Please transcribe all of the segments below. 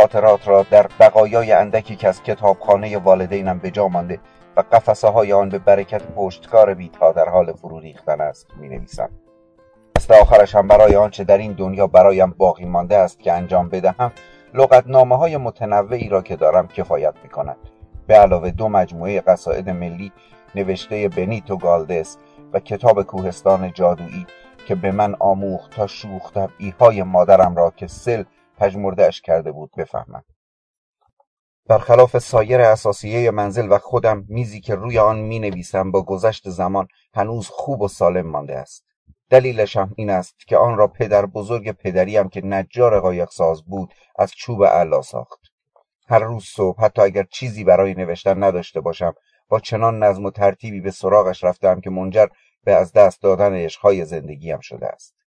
خاطرات را در بقایای اندکی که از کتابخانه والدینم به جا مانده و قفسه های آن به برکت پشتکار بیتا در حال فرو ریختن است می نویسم دست آخرش هم برای آنچه در این دنیا برایم باقی مانده است که انجام بدهم لغتنامه های متنوعی را که دارم کفایت می کند به علاوه دو مجموعه قصائد ملی نوشته بنیتو گالدس و کتاب کوهستان جادویی که به من آموخت تا شوخ های مادرم را که سل پژمردهاش کرده بود بفهمم. برخلاف سایر اساسیه منزل و خودم میزی که روی آن می نویسم با گذشت زمان هنوز خوب و سالم مانده است. دلیلش هم این است که آن را پدر بزرگ پدریم که نجار قایق ساز بود از چوب علا ساخت. هر روز صبح حتی اگر چیزی برای نوشتن نداشته باشم با چنان نظم و ترتیبی به سراغش رفتم که منجر به از دست دادن عشقهای زندگیم شده است.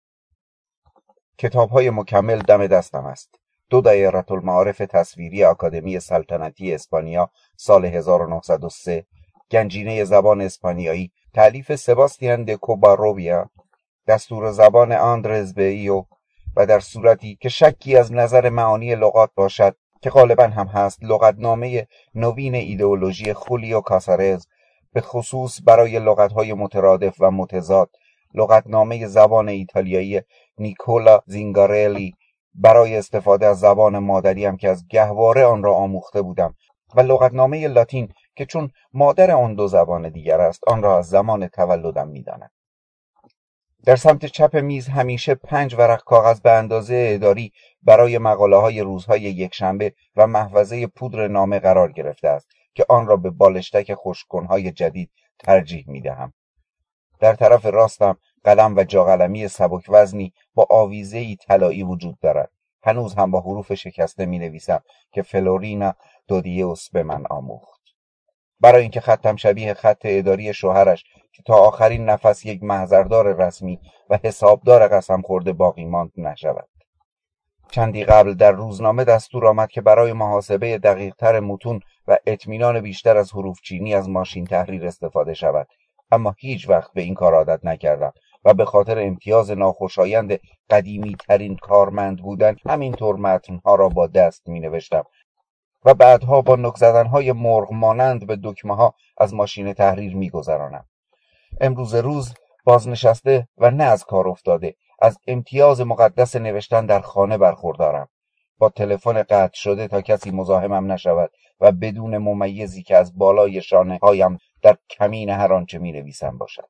کتابهای مکمل دم دستم است. دو دایره المعارف تصویری آکادمی سلطنتی اسپانیا سال 1903 گنجینه زبان اسپانیایی تعلیف سباستیان د کوباروبیا دستور زبان آندرز بیو و در صورتی که شکی از نظر معانی لغات باشد که غالبا هم هست لغتنامه نوین ایدئولوژی خولیو کاسارز به خصوص برای لغتهای مترادف و متضاد لغتنامه زبان ایتالیایی نیکولا زینگارلی برای استفاده از زبان مادریم که از گهواره آن را آموخته بودم و لغتنامه لاتین که چون مادر آن دو زبان دیگر است آن را از زمان تولدم می‌دانم در سمت چپ میز همیشه پنج ورق کاغذ به اندازه اداری برای مقاله های روزهای یکشنبه و محفظه پودر نامه قرار گرفته است که آن را به بالشتک خوشکنهای جدید ترجیح می دهم. در طرف راستم قلم و جاقلمی سبک وزنی با آویزه طلایی وجود دارد. هنوز هم با حروف شکسته می نویسم که فلورینا دودیوس به من آموخت. برای اینکه خطم شبیه خط اداری شوهرش که تا آخرین نفس یک محضردار رسمی و حسابدار قسم خورده باقی ماند نشود. چندی قبل در روزنامه دستور آمد که برای محاسبه دقیقتر متون و اطمینان بیشتر از حروف چینی از ماشین تحریر استفاده شود اما هیچ وقت به این کار عادت نکردم و به خاطر امتیاز ناخوشایند قدیمی ترین کارمند بودن همینطور متنها را با دست می نوشتم و بعدها با نک های مرغ مانند به دکمه ها از ماشین تحریر می گذرانم. امروز روز بازنشسته و نه از کار افتاده از امتیاز مقدس نوشتن در خانه برخوردارم با تلفن قطع شده تا کسی مزاحمم نشود و بدون ممیزی که از بالای شانه هایم در کمین هر آنچه می نویسم باشد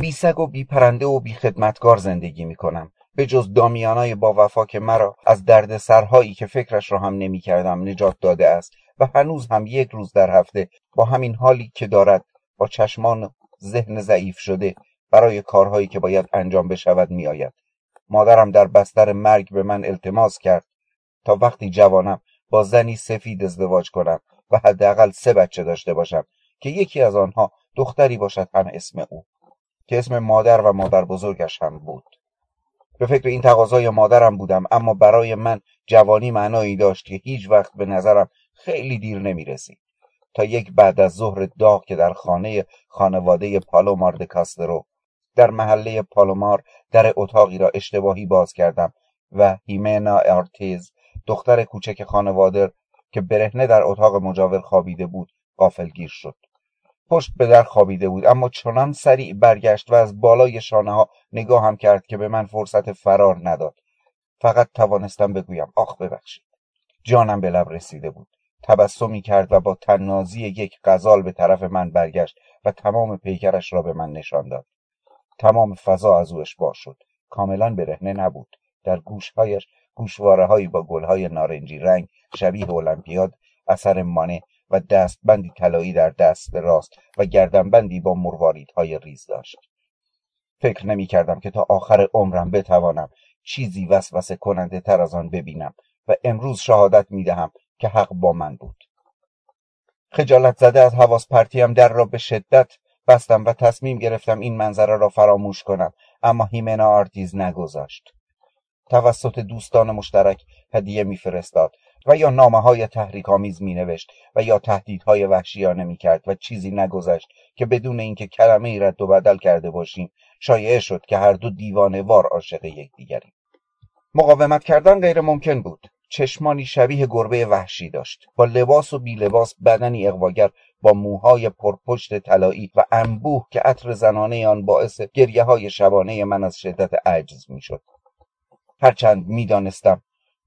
بی سگ و بی پرنده و بی خدمتگار زندگی می کنم به جز دامیانای با وفا که مرا از درد سرهایی که فکرش را هم نمی کردم نجات داده است و هنوز هم یک روز در هفته با همین حالی که دارد با چشمان ذهن ضعیف شده برای کارهایی که باید انجام بشود میآید. مادرم در بستر مرگ به من التماس کرد تا وقتی جوانم با زنی سفید ازدواج کنم و حداقل سه بچه داشته باشم که یکی از آنها دختری باشد هم اسم او. که اسم مادر و مادر بزرگش هم بود. به فکر این تقاضای مادرم بودم اما برای من جوانی معنایی داشت که هیچ وقت به نظرم خیلی دیر نمی رسید تا یک بعد از ظهر داغ که در خانه خانواده پالومار کاسترو در محله پالومار در اتاقی را اشتباهی باز کردم و هیمنا ارتیز دختر کوچک خانواده که برهنه در اتاق مجاور خوابیده بود غافلگیر شد. پشت به در خوابیده بود. اما چنان سریع برگشت و از بالای شانه ها هم کرد که به من فرصت فرار نداد. فقط توانستم بگویم آخ ببخشید. جانم به لب رسیده بود. تبسمی کرد و با تنازی یک غزال به طرف من برگشت و تمام پیکرش را به من نشان داد. تمام فضا از او اشباع شد. کاملا برهنه نبود. در گوشهایش هایی با گلهای نارنجی رنگ شبیه المپیاد اثر مانه و دستبندی طلایی در دست راست و گردنبندی با مرواریدهای ریز داشت. فکر نمی کردم که تا آخر عمرم بتوانم چیزی وسوسه کننده تر از آن ببینم و امروز شهادت می دهم که حق با من بود. خجالت زده از حواس پرتیم در را به شدت بستم و تصمیم گرفتم این منظره را فراموش کنم اما هیمنا آرتیز نگذاشت. توسط دوستان مشترک هدیه میفرستاد و یا نامه های تحریک آمیز می نوشت و یا تهدیدهای وحشیانه می کرد و چیزی نگذشت که بدون اینکه کلمه ای رد و بدل کرده باشیم شایعه شد که هر دو دیوانه وار عاشق یکدیگریم. مقاومت کردن غیر ممکن بود. چشمانی شبیه گربه وحشی داشت. با لباس و بی لباس بدنی اقواگر با موهای پرپشت طلایی و انبوه که عطر زنانه آن باعث گریه های شبانه من از شدت عجز می‌شد. هرچند می‌دانستم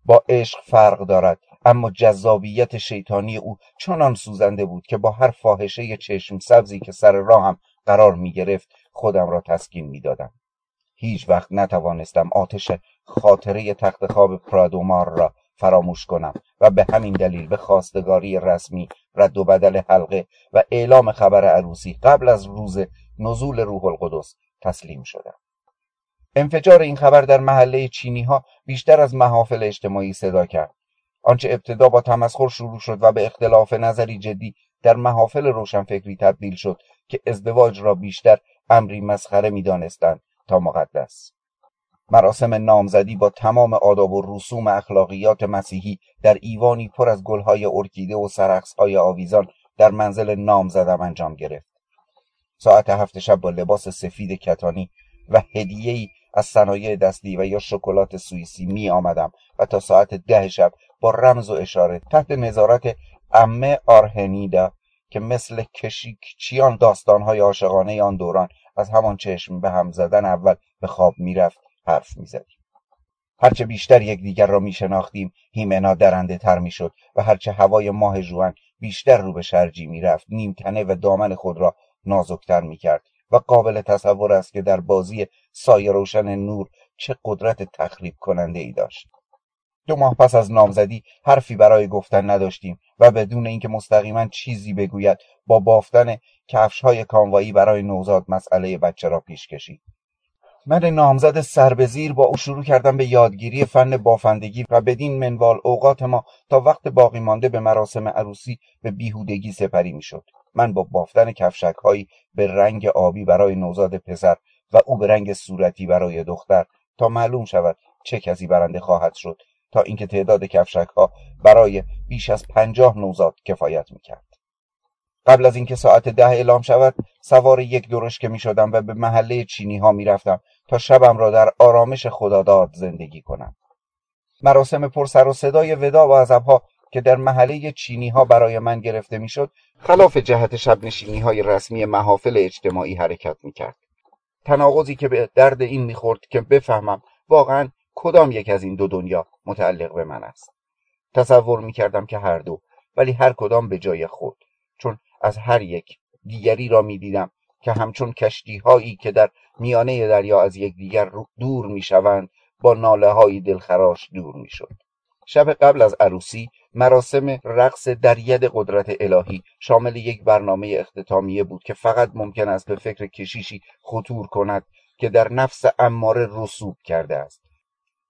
با عشق فرق دارد اما جذابیت شیطانی او چنان سوزنده بود که با هر فاحشه چشم سبزی که سر راهم قرار می گرفت خودم را تسکین می دادم. هیچ وقت نتوانستم آتش خاطره تخت خواب پرادومار را فراموش کنم و به همین دلیل به خواستگاری رسمی رد و بدل حلقه و اعلام خبر عروسی قبل از روز نزول روح القدس تسلیم شدم. انفجار این خبر در محله چینی ها بیشتر از محافل اجتماعی صدا کرد. آنچه ابتدا با تمسخر شروع شد و به اختلاف نظری جدی در محافل روشنفکری تبدیل شد که ازدواج را بیشتر امری مسخره می‌دانستند تا مقدس. مراسم نامزدی با تمام آداب و رسوم اخلاقیات مسیحی در ایوانی پر از گلهای ارکیده و سرخصهای آویزان در منزل نامزدم انجام گرفت. ساعت هفت شب با لباس سفید کتانی و هدیه‌ای از صنایع دستی و یا شکلات سوئیسی می آمدم و تا ساعت ده شب با رمز و اشاره تحت نظارت امه آرهنیدا که مثل کشیکچیان داستانهای عاشقانه آن دوران از همان چشم به هم زدن اول به خواب می‌رفت حرف می‌زدیم هرچه بیشتر یکدیگر را میشناختیم هیمنا درنده تر می‌شد و هرچه هوای ماه جوان بیشتر رو به شرجی می‌رفت نیمتنه و دامن خود را نازکتر می‌کرد و قابل تصور است که در بازی سایه روشن نور چه قدرت تخریب کننده ای داشت. دو ماه پس از نامزدی حرفی برای گفتن نداشتیم و بدون اینکه مستقیما چیزی بگوید با بافتن کفش های کاموایی برای نوزاد مسئله بچه را پیش کشید. من نامزد سربزیر با او شروع کردم به یادگیری فن بافندگی و بدین منوال اوقات ما تا وقت باقی مانده به مراسم عروسی به بیهودگی سپری می‌شد. من با بافتن کفشک هایی به رنگ آبی برای نوزاد پسر و او به رنگ صورتی برای دختر تا معلوم شود چه کسی برنده خواهد شد تا اینکه تعداد کفشک ها برای بیش از پنجاه نوزاد کفایت می‌کرد. قبل از اینکه ساعت ده اعلام شود سوار یک درشکه می شدم و به محله چینی ها می رفتم تا شبم را در آرامش خداداد زندگی کنم مراسم پر سر و صدای ودا و عذبها که در محله چینی ها برای من گرفته می‌شد خلاف جهت شب نشینی های رسمی محافل اجتماعی حرکت می کرد. تناقضی که به درد این می‌خورد که بفهمم واقعا کدام یک از این دو دنیا متعلق به من است تصور می کردم که هر دو ولی هر کدام به جای خود چون از هر یک دیگری را می دیدم که همچون کشتی هایی که در میانه دریا از یکدیگر دور می شوند با ناله های دلخراش دور می شد. شب قبل از عروسی مراسم رقص در ید قدرت الهی شامل یک برنامه اختتامیه بود که فقط ممکن است به فکر کشیشی خطور کند که در نفس اماره رسوب کرده است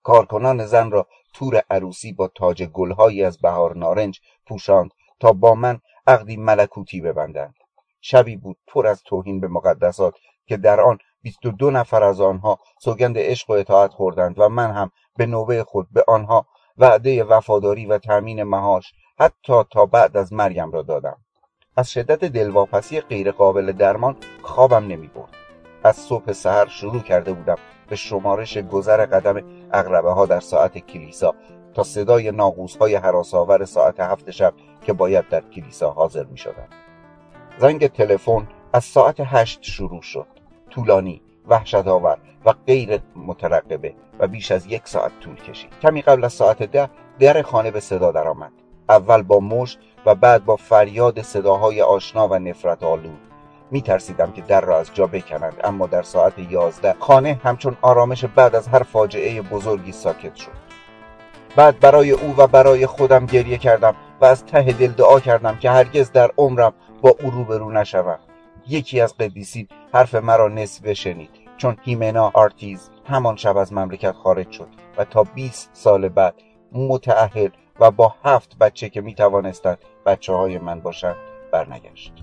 کارکنان زن را تور عروسی با تاج گلهایی از بهار نارنج پوشاند تا با من عقدی ملکوتی ببندند. شبی بود پر از توهین به مقدسات که در آن بیست و دو نفر از آنها سوگند عشق و اطاعت خوردند و من هم به نوبه خود به آنها وعده وفاداری و تأمین مهاش حتی تا بعد از مریم را دادم. از شدت دلواپسی غیرقابل درمان خوابم نمی برد از صبح سحر شروع کرده بودم به شمارش گذر قدم اغربه ها در ساعت کلیسا تا صدای ناقوس های حراساور ساعت هفت شب که باید در کلیسا حاضر می شدن. زنگ تلفن از ساعت هشت شروع شد. طولانی وحشت آور و غیر مترقبه و بیش از یک ساعت طول کشید. کمی قبل از ساعت ده در خانه به صدا درآمد. اول با مشت و بعد با فریاد صداهای آشنا و نفرت آلود می ترسیدم که در را از جا بکنند اما در ساعت یازده خانه همچون آرامش بعد از هر فاجعه بزرگی ساکت شد. بعد برای او و برای خودم گریه کردم. و از ته دل دعا کردم که هرگز در عمرم با او روبرو نشوم. یکی از قدیسین حرف مرا نصف شنید چون هیمنا آرتیز همان شب از مملکت خارج شد و تا 20 سال بعد متعهد و با هفت بچه که می توانستند بچه های من باشند برنگشت.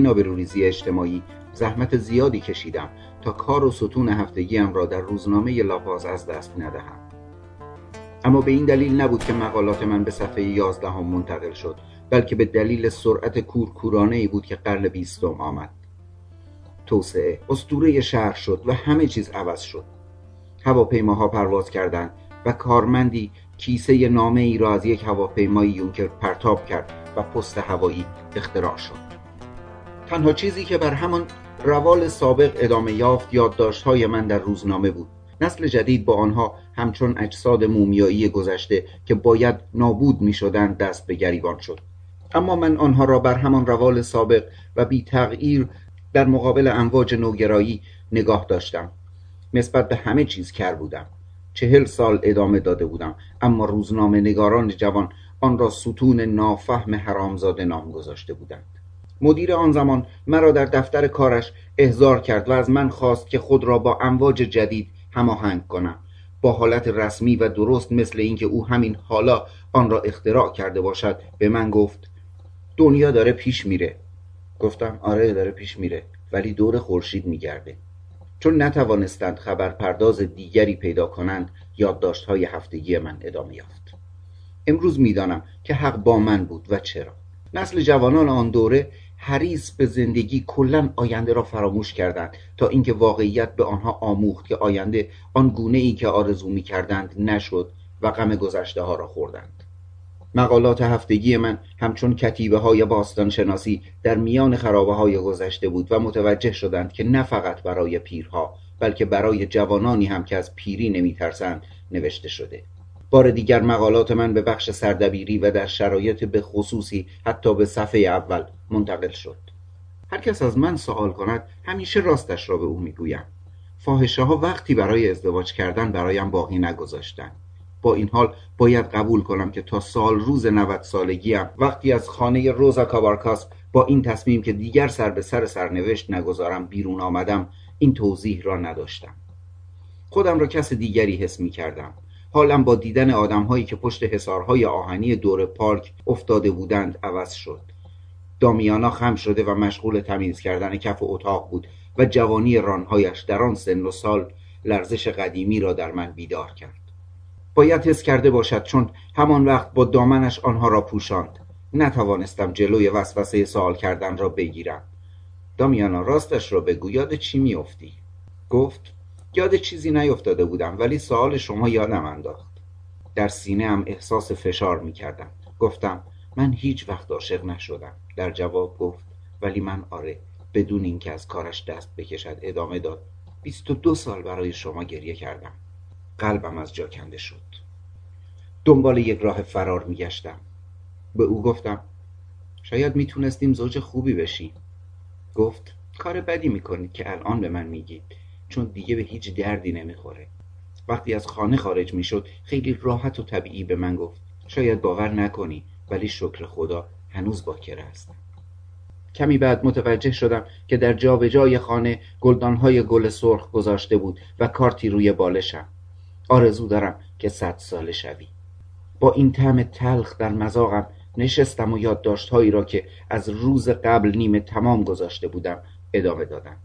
این آبروریزی اجتماعی زحمت زیادی کشیدم تا کار و ستون هفتگیم را در روزنامه لاپاز از دست ندهم. اما به این دلیل نبود که مقالات من به صفحه یازدهم منتقل شد بلکه به دلیل سرعت کورکورانه ای بود که قرن بیستم آمد. توسعه استوره شهر شد و همه چیز عوض شد. هواپیماها پرواز کردند و کارمندی کیسه نامه ای را از یک هواپیمای یونکر پرتاب کرد و پست هوایی اختراع شد. تنها چیزی که بر همان روال سابق ادامه یافت یادداشت‌های من در روزنامه بود. نسل جدید با آنها همچون اجساد مومیایی گذشته که باید نابود می شدند دست به گریبان شد. اما من آنها را بر همان روال سابق و بی تغییر در مقابل امواج نوگرایی نگاه داشتم. نسبت به همه چیز کر بودم. چهل سال ادامه داده بودم اما روزنامه نگاران جوان آن را ستون نافهم حرامزاده نام گذاشته بودند. مدیر آن زمان مرا در دفتر کارش احضار کرد و از من خواست که خود را با امواج جدید هماهنگ کنم. با حالت رسمی و درست مثل اینکه او همین حالا آن را اختراع کرده باشد به من گفت دنیا داره پیش میره. گفتم آره داره پیش میره ولی دور خورشید میگرده. چون نتوانستند خبر پرداز دیگری پیدا کنند یادداشت های هفتگی من ادامه یافت. امروز می‌دانم که حق با من بود و چرا. نسل جوانان آن دوره حریص به زندگی کلا آینده را فراموش کردند تا اینکه واقعیت به آنها آموخت که آینده آن گونه ای که آرزو می کردند نشد و غم گذشته ها را خوردند. مقالات هفتگی من همچون کتیبه های باستان شناسی در میان خرابه های گذشته بود و متوجه شدند که نه فقط برای پیرها بلکه برای جوانانی هم که از پیری نمیترسند نوشته شده. بار دیگر مقالات من به بخش سردبیری و در شرایط به خصوصی حتی به صفحه اول منتقل شد. هر کس از من سوال کند همیشه راستش را به او می‌گویم. فاحشه ها وقتی برای ازدواج کردن برایم باقی نگذاشتند با این حال باید قبول کنم که تا سال روز 90 سالگیم وقتی از خانه روزا کابارکاس با این تصمیم که دیگر سر به سر سرنوشت نگذارم بیرون آمدم این توضیح را نداشتم. خودم را کس دیگری حس می کردم حالم با دیدن آدمهایی که پشت حسارهای آهنی دور پارک افتاده بودند عوض شد. دامیانا خم شده و مشغول تمیز کردن کف اتاق بود و جوانی رانهایش در آن سن و سال لرزش قدیمی را در من بیدار کرد. باید حس کرده باشد چون همان وقت با دامنش آنها را پوشاند. نتوانستم جلوی وسوسه سوال کردن را بگیرم. دامیانا راستش را بگو یاد چی میافتی؟ گفت یاد چیزی نیفتاده بودم ولی سوال شما یادم انداخت. در سینه هم احساس فشار می کردم گفتم من هیچ وقت عاشق نشدم. در جواب گفت ولی من آره بدون اینکه از کارش دست بکشد ادامه داد. بیست و دو سال برای شما گریه کردم. قلبم از جا کنده شد. دنبال یک راه فرار میگشتم. به او گفتم شاید می‌تونستیم زوج خوبی بشیم. گفت کار بدی می‌کنید که الان به من میگید. چون دیگه به هیچ دردی نمی‌خوره. وقتی از خانه خارج می‌شد خیلی راحت و طبیعی به من گفت شاید باور نکنی ولی شکر خدا هنوز باکره هستم کمی بعد متوجه شدم که در جابجای خانه گلدانهای گل سرخ گذاشته بود و کارتی روی بالشم. آرزو دارم که صد ساله شوی. با این طعم تلخ در مذاقم نشستم و یادداشتهایی را که از روز قبل نیمه تمام گذاشته بودم ادامه دادم.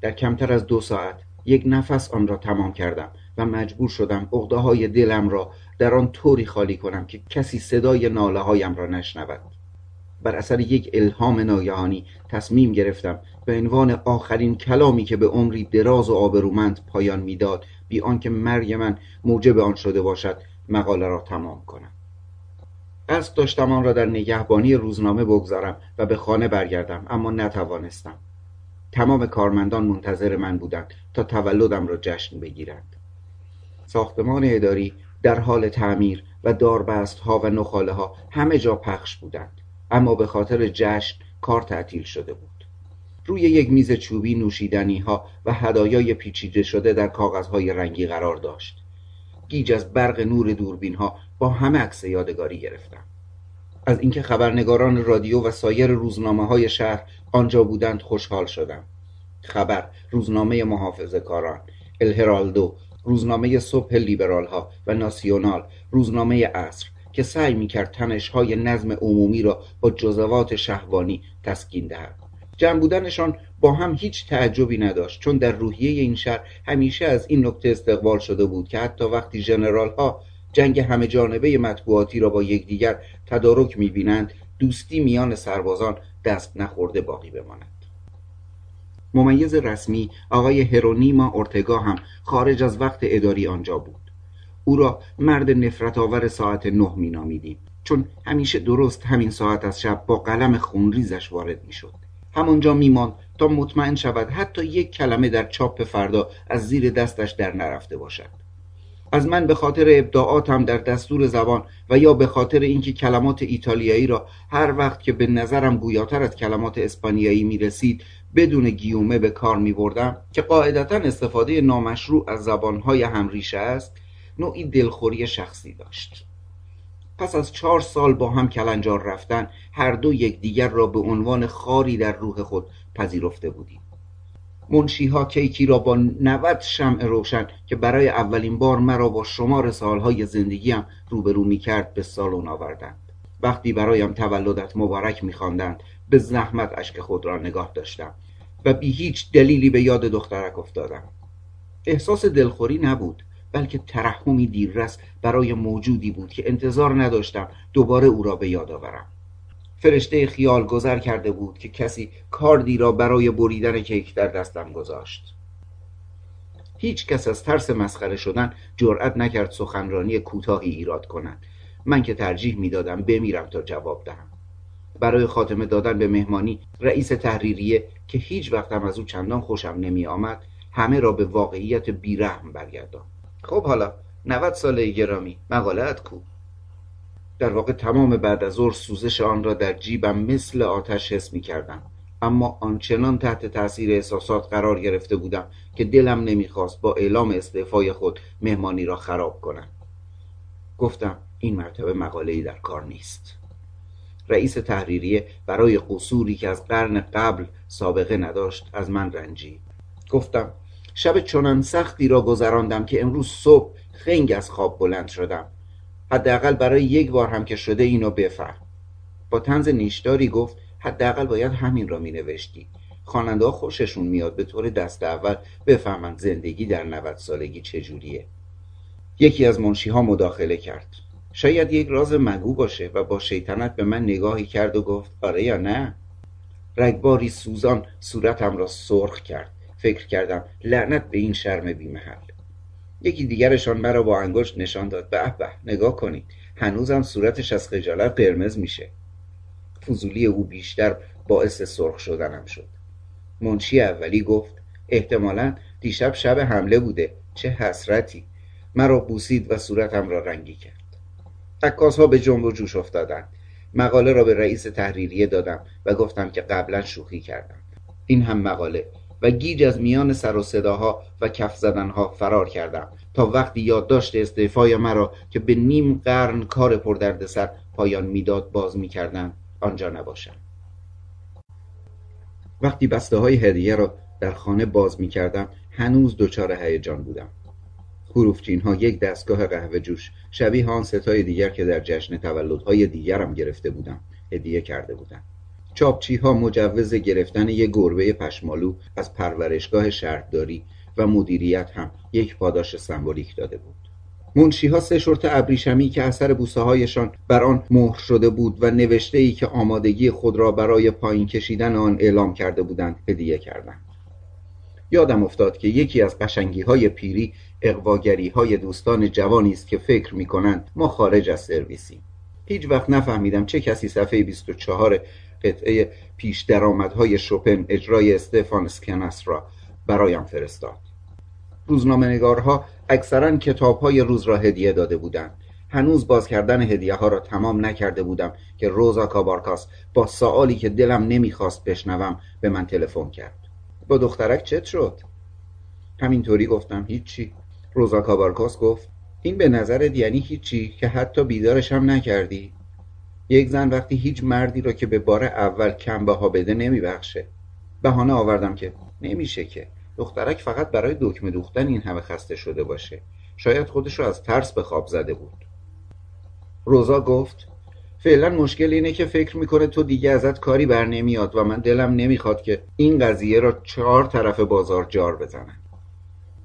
در کمتر از دو ساعت یک نفس آن را تمام کردم و مجبور شدم اغده های دلم را در آن طوری خالی کنم که کسی صدای ناله هایم را نشنود. بر اثر یک الهام ناگهانی تصمیم گرفتم به عنوان آخرین کلامی که به عمری دراز و آبرومند پایان می‌داد بی آنکه مرگ من موجب آن شده باشد مقاله را تمام کنم. قصد داشتم آن را در نگهبانی روزنامه بگذارم و به خانه برگردم اما نتوانستم. تمام کارمندان منتظر من بودند تا تولدم را جشن بگیرند. ساختمان اداری در حال تعمیر و داربست ها و نخاله ها همه جا پخش بودند اما به خاطر جشن کار تعطیل شده بود. روی یک میز چوبی نوشیدنی ها و هدایای پیچیده شده در کاغذهای رنگی قرار داشت. گیج از برق نور دوربین ها با همه عکس یادگاری گرفتم. از اینکه خبرنگاران رادیو و سایر روزنامه های شهر آنجا بودند خوشحال شدم. خبر روزنامه محافظه کاران الهرالدو روزنامه صبح لیبرال ها و ناسیونال. روزنامه عصر که سعی می‌کرد تنش های نظم عمومی را با جزوات شهوانی تسکین دهد. جمع بودنشان با هم هیچ تعجبی نداشت چون در روحیه این شهر همیشه از این نکته استقبال شده بود که حتی وقتی ژنرال ها جنگ همه جانبه مطبوعاتی را با یکدیگر تدارک می‌بینند دوستی میان سربازان دست نخورده باقی بماند. ممیز رسمی آقای هرونیما اورتگا هم خارج از وقت اداری آنجا بود. او را مرد نفرت آور ساعت نه می نامیدیم چون همیشه درست همین ساعت از شب با قلم خونریزش وارد می شد همانجا میماند تا مطمئن شود حتی یک کلمه در چاپ فردا از زیر دستش در نرفته باشد. از من به خاطر ابداعاتم در دستور زبان و یا به خاطر اینکه کلمات ایتالیایی را هر وقت که به نظرم گویاتر از کلمات اسپانیایی می رسید بدون گیومه به کار می بردم که قاعدتا استفاده نامشروع از زبانهای همریشه است نوعی دلخوری شخصی داشت. پس از چهار سال با هم کلنجار رفتن هر دو یکدیگر را به عنوان خاری در روح خود پذیرفته بودیم. منشیها کیکی را با 90 شمع روشن که برای اولین بار مرا با شمار سالهای زندگیم روبرو می کرد به سالن آوردند. وقتی برایم تولدت مبارک میخواندند به زحمت اشک خود را نگاه داشتم و بی هیچ دلیلی به یاد دخترک افتادم. احساس دلخوری نبود بلکه ترحمی دیررس برای موجودی بود که انتظار نداشتم دوباره او را به یاد آورم. فرشته خیال گذر کرده بود که کسی کاردی را برای بریدن کیک در دستم گذاشت. هیچ کس از ترس مسخره شدن جرأت نکرد سخنرانی کوتاهی ایراد کند. من که ترجیح می‌دادم بمیرم تا جواب دهم. برای خاتمه دادن به مهمانی رئیس تحریریه که هیچ وقتم از او چندان خوشم نمی آمد همه را به واقعیت بیرحم برگردان خب حالا 90 ساله گرامی مقالت کو؟ در واقع تمام بعد از ظهر سوزش آن را در جیبم مثل آتش حس می کردم اما آنچنان تحت تاثیر احساسات قرار گرفته بودم که دلم نمی‌خواست با اعلام استعفای خود مهمانی را خراب کنم. گفتم این مرتبه مقاله در کار نیست. رئیس تحریریه برای قصوری که از قرن قبل سابقه نداشت از من رنجید. گفتم شب چنان سختی را گذراندم که امروز صبح خنگ از خواب بلند شدم. حداقل برای یک بار هم که شده اینو بفهم. با تنز نیشداری گفت حداقل باید همین را می نوشتی خواننده ها خوششون میاد به طور دست اول بفهمند زندگی در 90 سالگی چجوریه. یکی از منشی ها مداخله کرد. شاید یک راز مگو باشه و با شیطنت به من نگاهی کرد و گفت آره یا نه؟ رگباری سوزان صورتم را سرخ کرد. فکر کردم لعنت به این شرم بیمحل. یکی دیگرشان مرا با انگشت نشان داد. به به نگاه کنید. هنوزم صورتش از خجالت قرمز میشه. فضولی او بیشتر باعث سرخ شدنم شد. منشی اولی گفت احتمالا دیشب شب حمله بوده. چه حسرتی. مرا بوسید و صورتم را رنگی کرد. عکاس ها به جنب و جوش افتادند. مقاله را به رئیس تحریریه دادم و گفتم که قبلا شوخی کردم. این هم مقاله. و گیج از میان سر و صداها و کف زدنها فرار کردم تا وقتی یادداشت استعفای مرا که به نیم قرن کار پردردسر پایان می‌داد باز می‌کردم آنجا نباشم. وقتی بسته های هدیه را در خانه باز می‌کردم هنوز دچار هیجان بودم. حروفچین ها یک دستگاه قهوه جوش شبیه آن ستای دیگر که در جشن تولدهای دیگرم گرفته بودم هدیه کرده بودم چاپچی ها مجوز گرفتن یک گربه پشمالو از پرورشگاه شهرداری و مدیریت هم یک پاداش سمبولیک داده بود. منشی ها سه شرط ابریشمی که اثر بوسه هایشان بر آن مهر شده بود و نوشته ای که آمادگی خود را برای پایین کشیدن آن اعلام کرده بودند هدیه کردند. یادم افتاد که یکی از قشنگی های پیری اقواگری های دوستان جوانی است که فکر می کنند ما خارج از سرویسیم. هیچ وقت نفهمیدم چه کسی صفحه 24 قطعه پیش درآمدهای شوپن اجرای استفان سکنس را برایم فرستاد. روزنامه نگارها اکثرا کتاب های روز را هدیه داده بودند. هنوز باز کردن هدیه ها را تمام نکرده بودم که روزا کابارکاس با سوالی که دلم نمی‌خواست بشنوم به من تلفن کرد. با دخترک چت شد؟ همینطوری گفتم هیچی. روزا کابارکاس گفت این به نظرت یعنی هیچی که حتی بیدارش هم نکردی؟ یک زن وقتی هیچ مردی را که به بار اول کم بها بده نمیبخشه. بهانه آوردم که نمیشه که. دخترک فقط برای دکمه دوختن این همه خسته شده باشه. شاید خودش رو از ترس به خواب زده بود. روزا گفت فعلا مشکل اینه که فکر می‌کنه تو دیگه ازت کاری بر نمیاد و من دلم نمی‌خواد که این قضیه را چهار طرف بازار جار بزنن.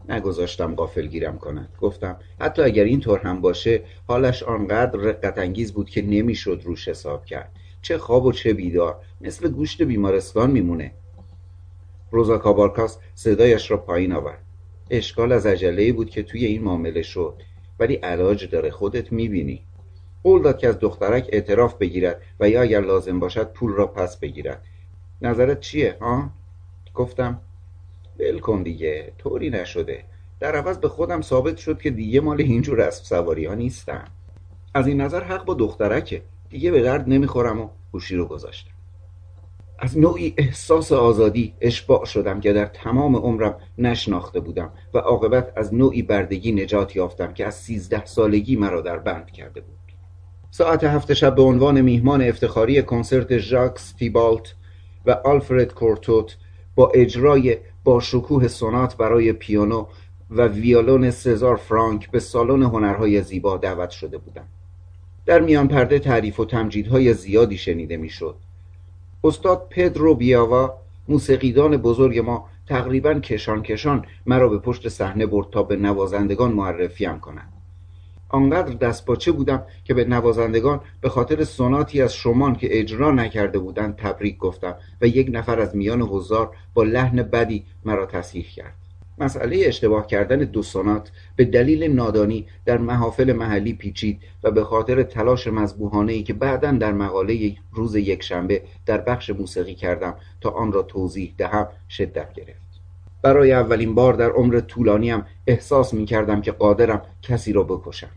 نگذاشتم قافل گیرم کند. گفتم حتی اگر اینطور هم باشه حالش آنقدر رقت انگیز بود که نمی‌شد روش حساب کرد. چه خواب و چه بیدار. مثل گوشت بیمارستان میمونه. روزا کابارکاس صدایش را پایین آورد. اشکال از عجله بود که توی این معامله شد. ولی علاج داره خودت می‌بینی. قول داد که از دخترک اعتراف بگیرد و یا اگر لازم باشد پول را پس بگیرد. نظرت چیه ها؟ گفتم ول کن دیگه. طوری نشده. در عوض به خودم ثابت شد که دیگه مال اینجور اسب سواری ها نیستم از این نظر حق با دخترکه. دیگه به درد نمی‌خورم و گوشی رو گذاشتم. از نوعی احساس آزادی اشباع شدم که در تمام عمرم نشناخته بودم و عاقبت از نوعی بردگی نجات یافتم که از سیزده سالگی مرا در بند کرده بود. ساعت هفت شب به عنوان میهمان افتخاری کنسرت ژاکس تیبالت و آلفرد کورتوت با اجرای با شکوه سونات برای پیانو و ویولون سزار فرانک به سالن هنرهای زیبا دعوت شده بودم در میان پرده تعریف و تمجیدهای زیادی شنیده می‌شد. استاد پدرو بیاوا موسیقیدان بزرگ ما تقریبا کشان کشان مرا به پشت صحنه برد تا به نوازندگان معرفیم کنند. آنقدر دستپاچه بودم که به نوازندگان به خاطر سوناتی از شمان که اجرا نکرده بودند تبریک گفتم و یک نفر از میان حضار با لحن بدی مرا تصحیح کرد. مسئله اشتباه کردن دو سونات به دلیل نادانی در محافل محلی پیچید و به خاطر تلاش مذبوحانه ای که بعدا در مقاله روز یکشنبه در بخش موسیقی کردم تا آن را توضیح دهم شدت گرفت. برای اولین بار در عمر طولانیم احساس می کردم که قادرم کسی را بکشم.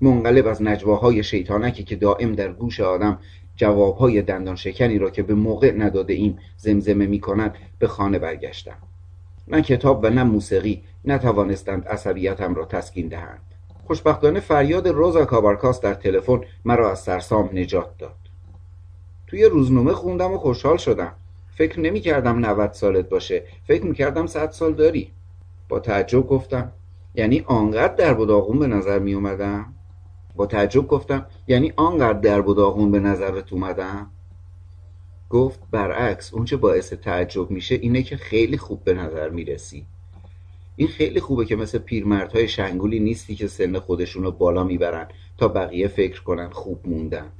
منقلب از نجواهای شیطانکی که دائم در گوش آدم جوابهای دندان شکنی را که به موقع نداده ایم زمزمه می کند به خانه برگشتم. نه کتاب و نه موسیقی نتوانستند عصبیتم را تسکین دهند. خوشبختانه فریاد روزا کابارکاس در تلفن مرا از سرسام نجات داد. توی روزنامه خوندم و خوشحال شدم. فکر نمی کردم 90 سالت باشه. فکر می کردم 100 سال داری. با تعجب گفتم. یعنی آنقدر در داغون به نظر می اومدم با تعجب گفتم. یعنی آنقدر در داغون به نظرت اومدم؟ گفت برعکس اونچه باعث تعجب میشه اینه که خیلی خوب به نظر می‌رسی. این خیلی خوبه که مثل پیرمردهای شنگولی نیستی که سن خودشون رو بالا می‌برن تا بقیه فکر کنن خوب موندن.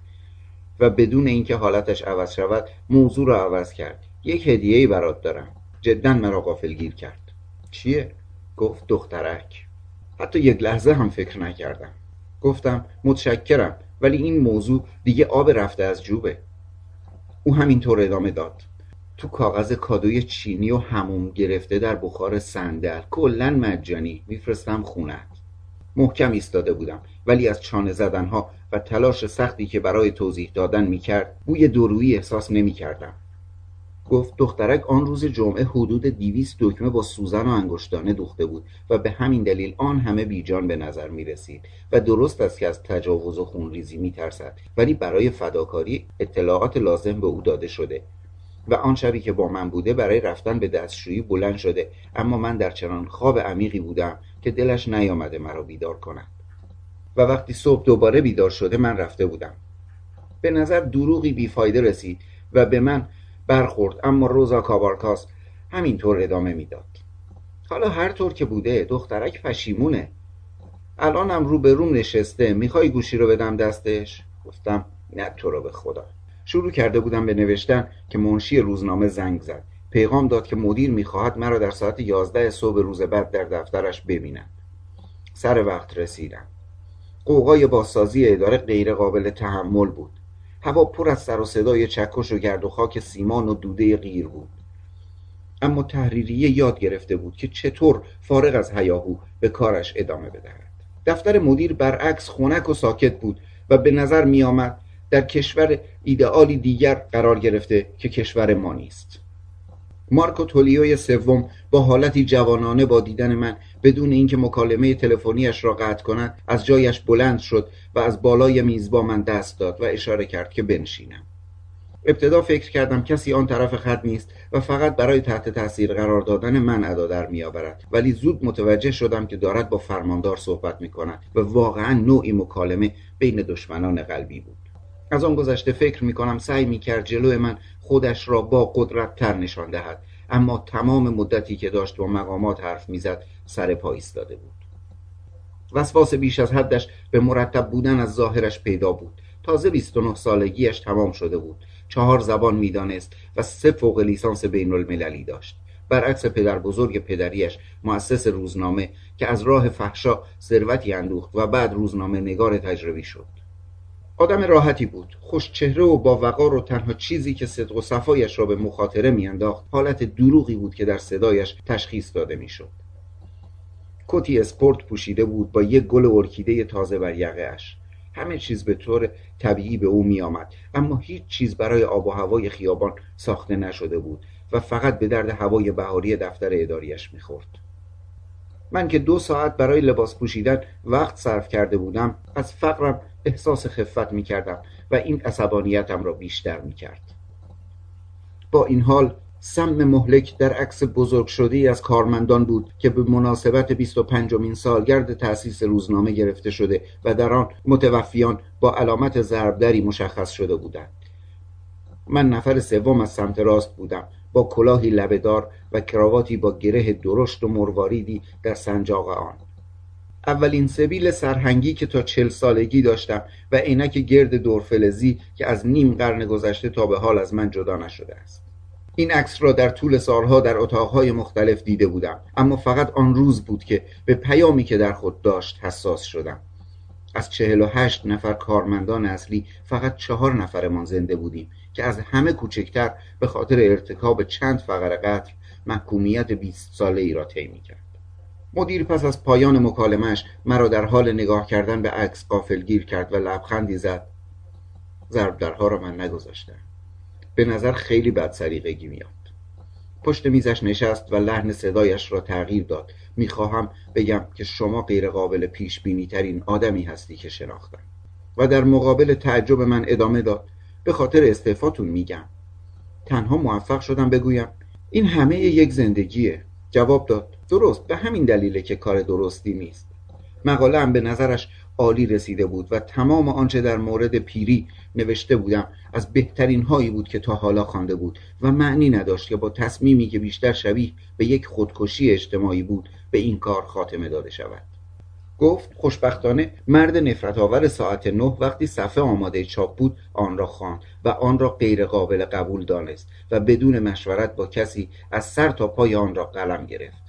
و بدون اینکه حالتش عوض شود موضوع رو عوض کرد یک هدیه ای برات دارم. جدا مرا غافل گیر کرد. چیه؟ گفت دخترک. حتی یک لحظه هم فکر نکردم. گفتم متشکرم ولی این موضوع دیگه آب رفته از جوبه. او همینطور ادامه داد. تو کاغذ کادوی چینی و هموم گرفته در بخار صندل. کلا مجانی. میفرستم خونت محکم ایستاده بودم. ولی از چانه زدنها و تلاش سختی که برای توضیح دادن می‌کرد بوی درویی احساس نمی‌کردم. گفت دخترک آن روز جمعه حدود دیویست دکمه با سوزن و انگشتانه دوخته بود و به همین دلیل آن همه بیجان به نظر می رسید و درست است که از تجاوز و خونریزی می ترسد ولی برای فداکاری اطلاعات لازم به او داده شده و آن شبی که با من بوده برای رفتن به دستشویی بلند شده اما من در چنان خواب عمیقی بودم که دلش نیامده مرا بیدار کند. و وقتی صبح دوباره بیدار شده من رفته بودم. به نظر دروغی بیفایده رسید و به من برخورد اما روزا کابارکاس همینطور ادامه می‌داد. حالا هر طور که بوده دخترک پشیمونه. الانم رو به روم نشسته می‌خوای گوشی رو بدم دستش؟ گفتم نه تو رو به خدا. شروع کرده بودم به نوشتن که منشی روزنامه زنگ زد. پیغام داد که مدیر می‌خواهد مرا در ساعت یازده صبح روز بعد در دفترش ببیند. سر وقت رسیدم. قوقای بازسازی اداره غیر قابل تحمل بود. هوا پر از سر و صدای چکش و گرد و خاک سیمان و دوده غیر بود. اما تحریریه یاد گرفته بود که چطور فارغ از هیاهو به کارش ادامه بدهد. دفتر مدیر برعکس خونک و ساکت بود و به نظر می آمد در کشور ایدئالی دیگر قرار گرفته که کشور ما نیست. مارکو تولیوی سوم با حالتی جوانانه با دیدن من بدون اینکه مکالمه تلفنیش را قطع کند از جایش بلند شد و از بالای میز با من دست داد و اشاره کرد که بنشینم. ابتدا فکر کردم کسی آن طرف خط نیست و فقط برای تحت تاثیر قرار دادن من ادا در میآورد. ولی زود متوجه شدم که دارد با فرماندار صحبت می کند و واقعا نوعی مکالمه بین دشمنان قلبی بود. از آن گذشته فکر می کنم سعی می کرد جلو من خودش را با قدرت تر نشان دهد. اما تمام مدتی که داشت با مقامات حرف می‌زد سر پا ایستاده بود. وسواس بیش از حدش به مرتب بودن از ظاهرش پیدا بود. تازه 29 سالگیش تمام شده بود. چهار زبان می‌دانست و سه فوق لیسانس بین المللی داشت. برعکس پدر بزرگ پدریش مؤسس روزنامه که از راه فحشا ثروتی اندوخت و بعد روزنامه نگار تجربی شد. آدم راحتی بود. خوش چهره و با وقار و تنها چیزی که صدق و صفایش را به مخاطره میانداخت حالت دروغی بود که در صدایش تشخیص داده می‌شد. کتی اسپورت پوشیده بود با یک گل ارکیده تازه بر یقهاش. همه چیز به طور طبیعی به او می آمد اما هیچ چیز برای آب و هوای خیابان ساخته نشده بود و فقط به درد هوای بهاری دفتر اداریش می‌خورد. من که دو ساعت برای لباس پوشیدن وقت صرف کرده بودم از فقرم احساس خفت می کردم و این عصبانیتم را بیشتر می کرد. با این حال سم مهلک در عکس بزرگ شده از کارمندان بود که به مناسبت 25 مین سالگرد تأسیس روزنامه گرفته شده و در آن متوفیان با علامت ضربدری مشخص شده بودند من نفر سوم از سمت راست بودم با کلاهی لبهدار و کراواتی با گره درشت و مرواریدی در سنجاق آن اولین سبیل سرهنگی که تا چل سالگی داشتم و عینک گرد دورفلزی که از نیم قرن گذشته تا به حال از من جدا نشده است. این عکس را در طول سالها در اتاقهای مختلف دیده بودم. اما فقط آن روز بود که به پیامی که در خود داشت حساس شدم. از چهل و هشت نفر کارمندان اصلی فقط چهار نفرمان زنده بودیم که از همه کوچکتر به خاطر ارتکاب چند فقر قتل محکومیت 20 ساله ای را طی کرد مدیر پس از پایان مکالمش مرا در حال نگاه کردن به عکس گیر کرد و لبخندی زد. ضرب درها را من نگذاشتم. به نظر خیلی بد سریقگی میاد پشت میزش نشست و لحن صدایش را تغییر داد. می‌خواهم بگم که شما غیر قابل پیش بینی ترین آدمی هستی که شناختم. و در مقابل تعجب من ادامه داد. به خاطر استعفاتون میگم. تنها موفق شدم بگویم. این همه یک زندگیه. جواب داد. درست به همین دلیله که کار درستی نیست. مقاله هم به نظرش عالی رسیده بود و تمام آنچه در مورد پیری نوشته بودم از بهترین هایی بود که تا حالا خوانده بود و معنی نداشت که با تصمیمی که بیشتر شبیه به یک خودکشی اجتماعی بود به این کار خاتمه داده شود. گفت خوشبختانه مرد نفرت آور ساعت نه وقتی صفحه آماده چاپ بود آن را خواند و آن را غیر قابل قبول دانست و بدون مشورت با کسی از سر تا پای آن را قلم گرفت.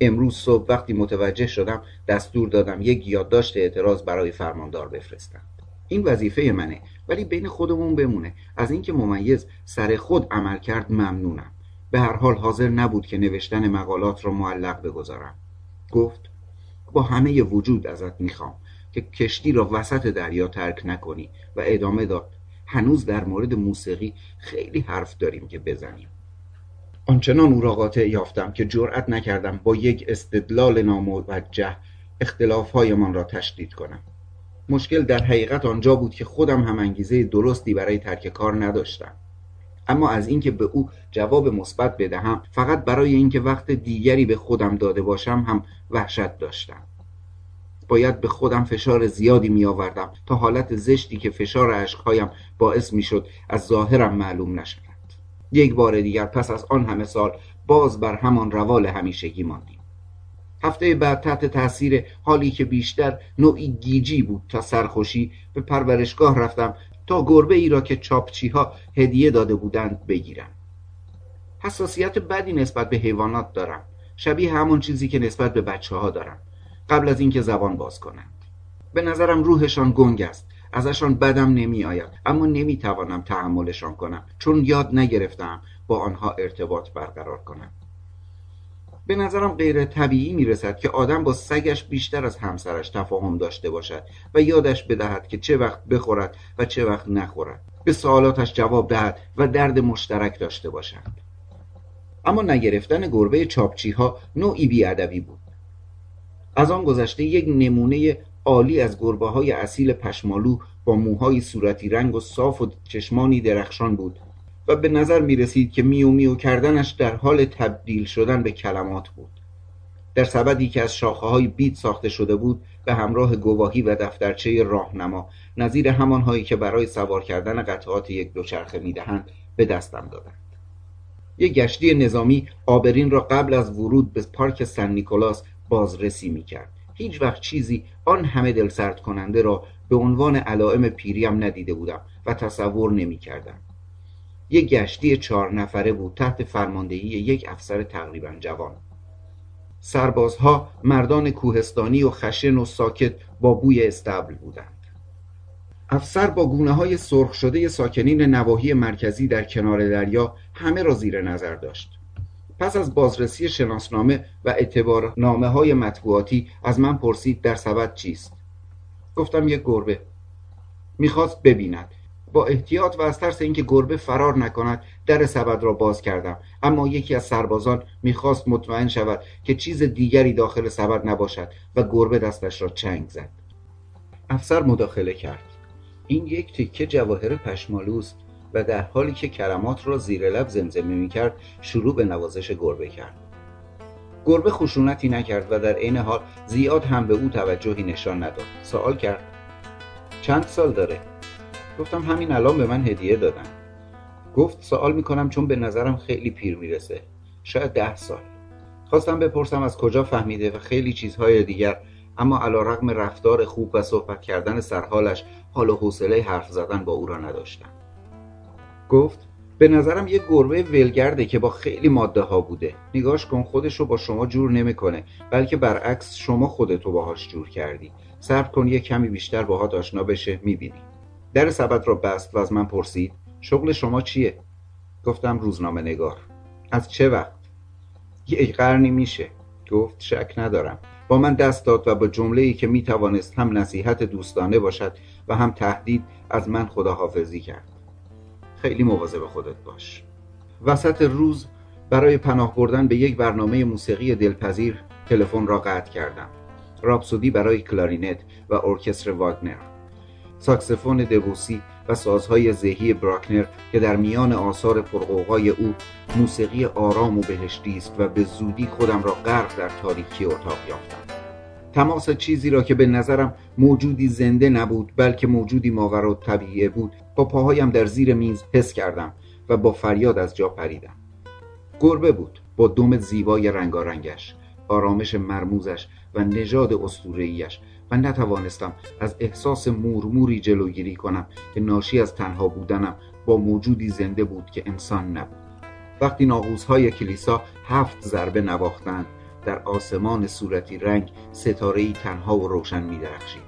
امروز صبح وقتی متوجه شدم دستور دادم یک یادداشت اعتراض برای فرماندار بفرستم. این وظیفه منه ولی بین خودمون بمونه. از اینکه ممیز سر خود عمل کرد ممنونم. به هر حال حاضر نبود که نوشتن مقالات را معلق بگذارم. گفت با همه وجود ازت می‌خوام که کشتی را وسط دریا ترک نکنی و ادامه داد هنوز در مورد موسیقی خیلی حرف داریم که بزنیم. آنچنان او را قاطع یافتم که جرأت نکردم با یک استدلال ناموجه اختلافهایمان را تشدید کنم. مشکل در حقیقت آنجا بود که خودم هم انگیزه درستی برای ترک کار نداشتم. اما از اینکه به او جواب مثبت بدهم فقط برای اینکه وقت دیگری به خودم داده باشم هم وحشت داشتم. باید به خودم فشار زیادی می آوردم تا حالت زشتی که فشار عشقهایم باعث می شد از ظاهرم معلوم نشد یک بار دیگر پس از آن همه سال باز بر همان روال همیشگی ماندیم. هفته بعد تحت تاثیر حالی که بیشتر نوعی گیجی بود تا سرخوشی به پرورشگاه رفتم تا گربه ای را که چاپچی ها هدیه داده بودند بگیرم. حساسیت بدی نسبت به حیوانات دارم. شبیه همون چیزی که نسبت به بچه ها دارم. قبل از اینکه زبان باز کنند به نظرم روحشان گنگ است. ازشان بدم نمی آید اما نمی توانم تحملشان کنم. چون یاد نگرفتم با آنها ارتباط برقرار کنم. به نظرم غیر طبیعی می رسد که آدم با سگش بیشتر از همسرش تفاهم داشته باشد و یادش بدهد که چه وقت بخورد و چه وقت نخورد. به سوالاتش جواب دهد و درد مشترک داشته باشند اما نگرفتن گربه چاپچی ها نوعی بیادبی بود. از آن گذشته یک نمونه عالی از گربه های اصیل پشمالو با موهای صورتی رنگ و صاف و چشمانی درخشان بود و به نظر می رسید که میو میو کردنش در حال تبدیل شدن به کلمات بود. در سبدی که از شاخه های بیت ساخته شده بود به همراه گواهی و دفترچه راهنما نظیر همانهایی که برای سوار کردن قطعات یک دوچرخه می‌دهند به دستم دادند. یک گشتی نظامی آبرین را قبل از ورود به پارک سن نیکولاس بازرسی می‌کرد. هیچ وقت چیزی آن همه دلسرد کننده را به عنوان علائم پیریم ندیده بودم و تصور نمی کردم. یک گشتی چهار نفره بود تحت فرماندهی یک افسر تقریبا جوان. سربازها مردان کوهستانی و خشن و ساکت با بوی استبل بودند. افسر با گونه های سرخ شده ساکنین نواحی مرکزی در کنار دریا همه را زیر نظر داشت. پس از بازرسی شناسنامه و اعتبارنامه های مطبوعاتی از من پرسید در سبد چیست. گفتم یک گربه. می‌خواست ببیند. با احتیاط و از ترس اینکه گربه فرار نکند در سبد را باز کردم. اما یکی از سربازان می‌خواست مطمئن شود که چیز دیگری داخل سبد نباشد و گربه دستش را چنگ زد. افسر مداخله کرد. این یک تکه جواهر پشمالوست. و در حالی که کلمات را زیر لب زمزمه می کرد شروع به نوازش گربه کرد. گربه خشونتی نکرد و در عین حال زیاد هم به او توجهی نشان نداد. سوال کرد چند سال داره؟ گفتم همین الان به من هدیه دادن. گفت سوال می‌کنم چون به نظرم خیلی پیر می‌رسه. شاید ده سال. خواستم بپرسم از کجا فهمیده و خیلی چیزهای دیگر اما علا رقم رفتار خوب و صحبت کردن سرحالش حال و حوصله حرف زدن با او را نداشتم. گفت به نظرم یه گربه ولگرده که با خیلی ماده ها بوده. نگاش کن خودش رو با شما جور نمی‌کنه. بلکه برعکس شما خودتو باهاش جور کردی. صبر کن یه کمی بیشتر باهات آشنا بشه می‌بینی. در سبد را بست و از من پرسید شغل شما چیه؟ گفتم روزنامه نگار. از چه وقت؟ یه قرنی میشه. گفت شک ندارم. با من دست داد و با جمله ای که می‌توانست هم نصیحت دوستانه باشد و هم تهدید از من خداحافظی کرد. خیلی مواظب خودت باش. وسط روز برای پناه بردن به یک برنامه موسیقی دلپذیر تلفن را قطع کردم. راپسودی برای کلارینت و ارکستر واگنر. ساکسفون دبوسی و سازهای ذهی براکنر که در میان آثار پرقوقای او موسیقی آرام و بهشتی است و به زودی خودم را غرق در تاریکی اتاق یافتم. تماس چیزی را که به نظرم موجودی زنده نبود بلکه موجودی ماورا طبیعی بود با پاهایم در زیر میز حس کردم و با فریاد از جا پریدم. گربه بود با دم زیبای رنگارنگش آرامش مرموزش و نژاد اسطوره‌ایش و نتوانستم از احساس مورموری جلوگیری کنم که ناشی از تنها بودنم با موجودی زنده بود که انسان نبود. وقتی ناقوسهای کلیسا هفت ضربه نواختند در آسمان صورتی رنگ ستاره ای تنها و روشن می درخشید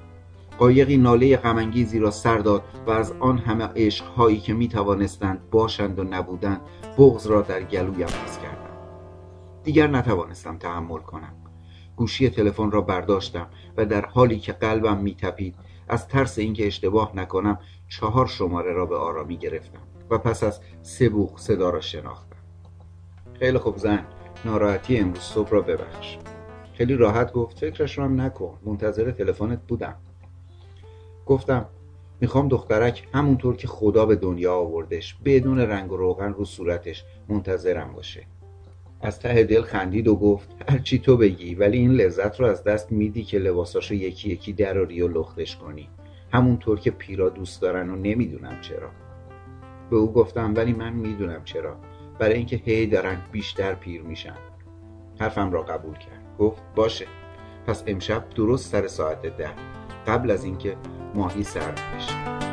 قایقی ناله غمانگیزی را سر داد و از آن همه عشقهایی که می توانستند باشند و نبودند بغز را در گلویم حس کردم دیگر نتوانستم تحمل کنم. گوشی تلفن را برداشتم و در حالی که قلبم میتپید از ترس اینکه اشتباه نکنم چهار شماره را به آرامی گرفتم و پس از سه بوق صدا را شناختم. خیلی خوب زن ناراحتی امروز صبح را ببخش. خیلی راحت گفت فکرش رو هم نکن. منتظر تلفنت بودم. گفتم می‌خوام دخترک همونطور که خدا به دنیا آوردش بدون رنگ و روغن رو صورتش منتظرم باشه. از ته دل خندید و گفت هرچی تو بگی ولی این لذت رو از دست میدی که لباساشو یکی یکی دراری و لختش کنی. همونطور که پیرا دوست دارن و نمی‌دونم چرا. به او گفتم ولی من می‌دونم چرا. برای اینکه هی دارن بیشتر پیر میشن. حرفم را قبول کرد. گفت باشه. پس امشب درست سر ساعت ده. قبل از اینکه ماهی سرد بشه.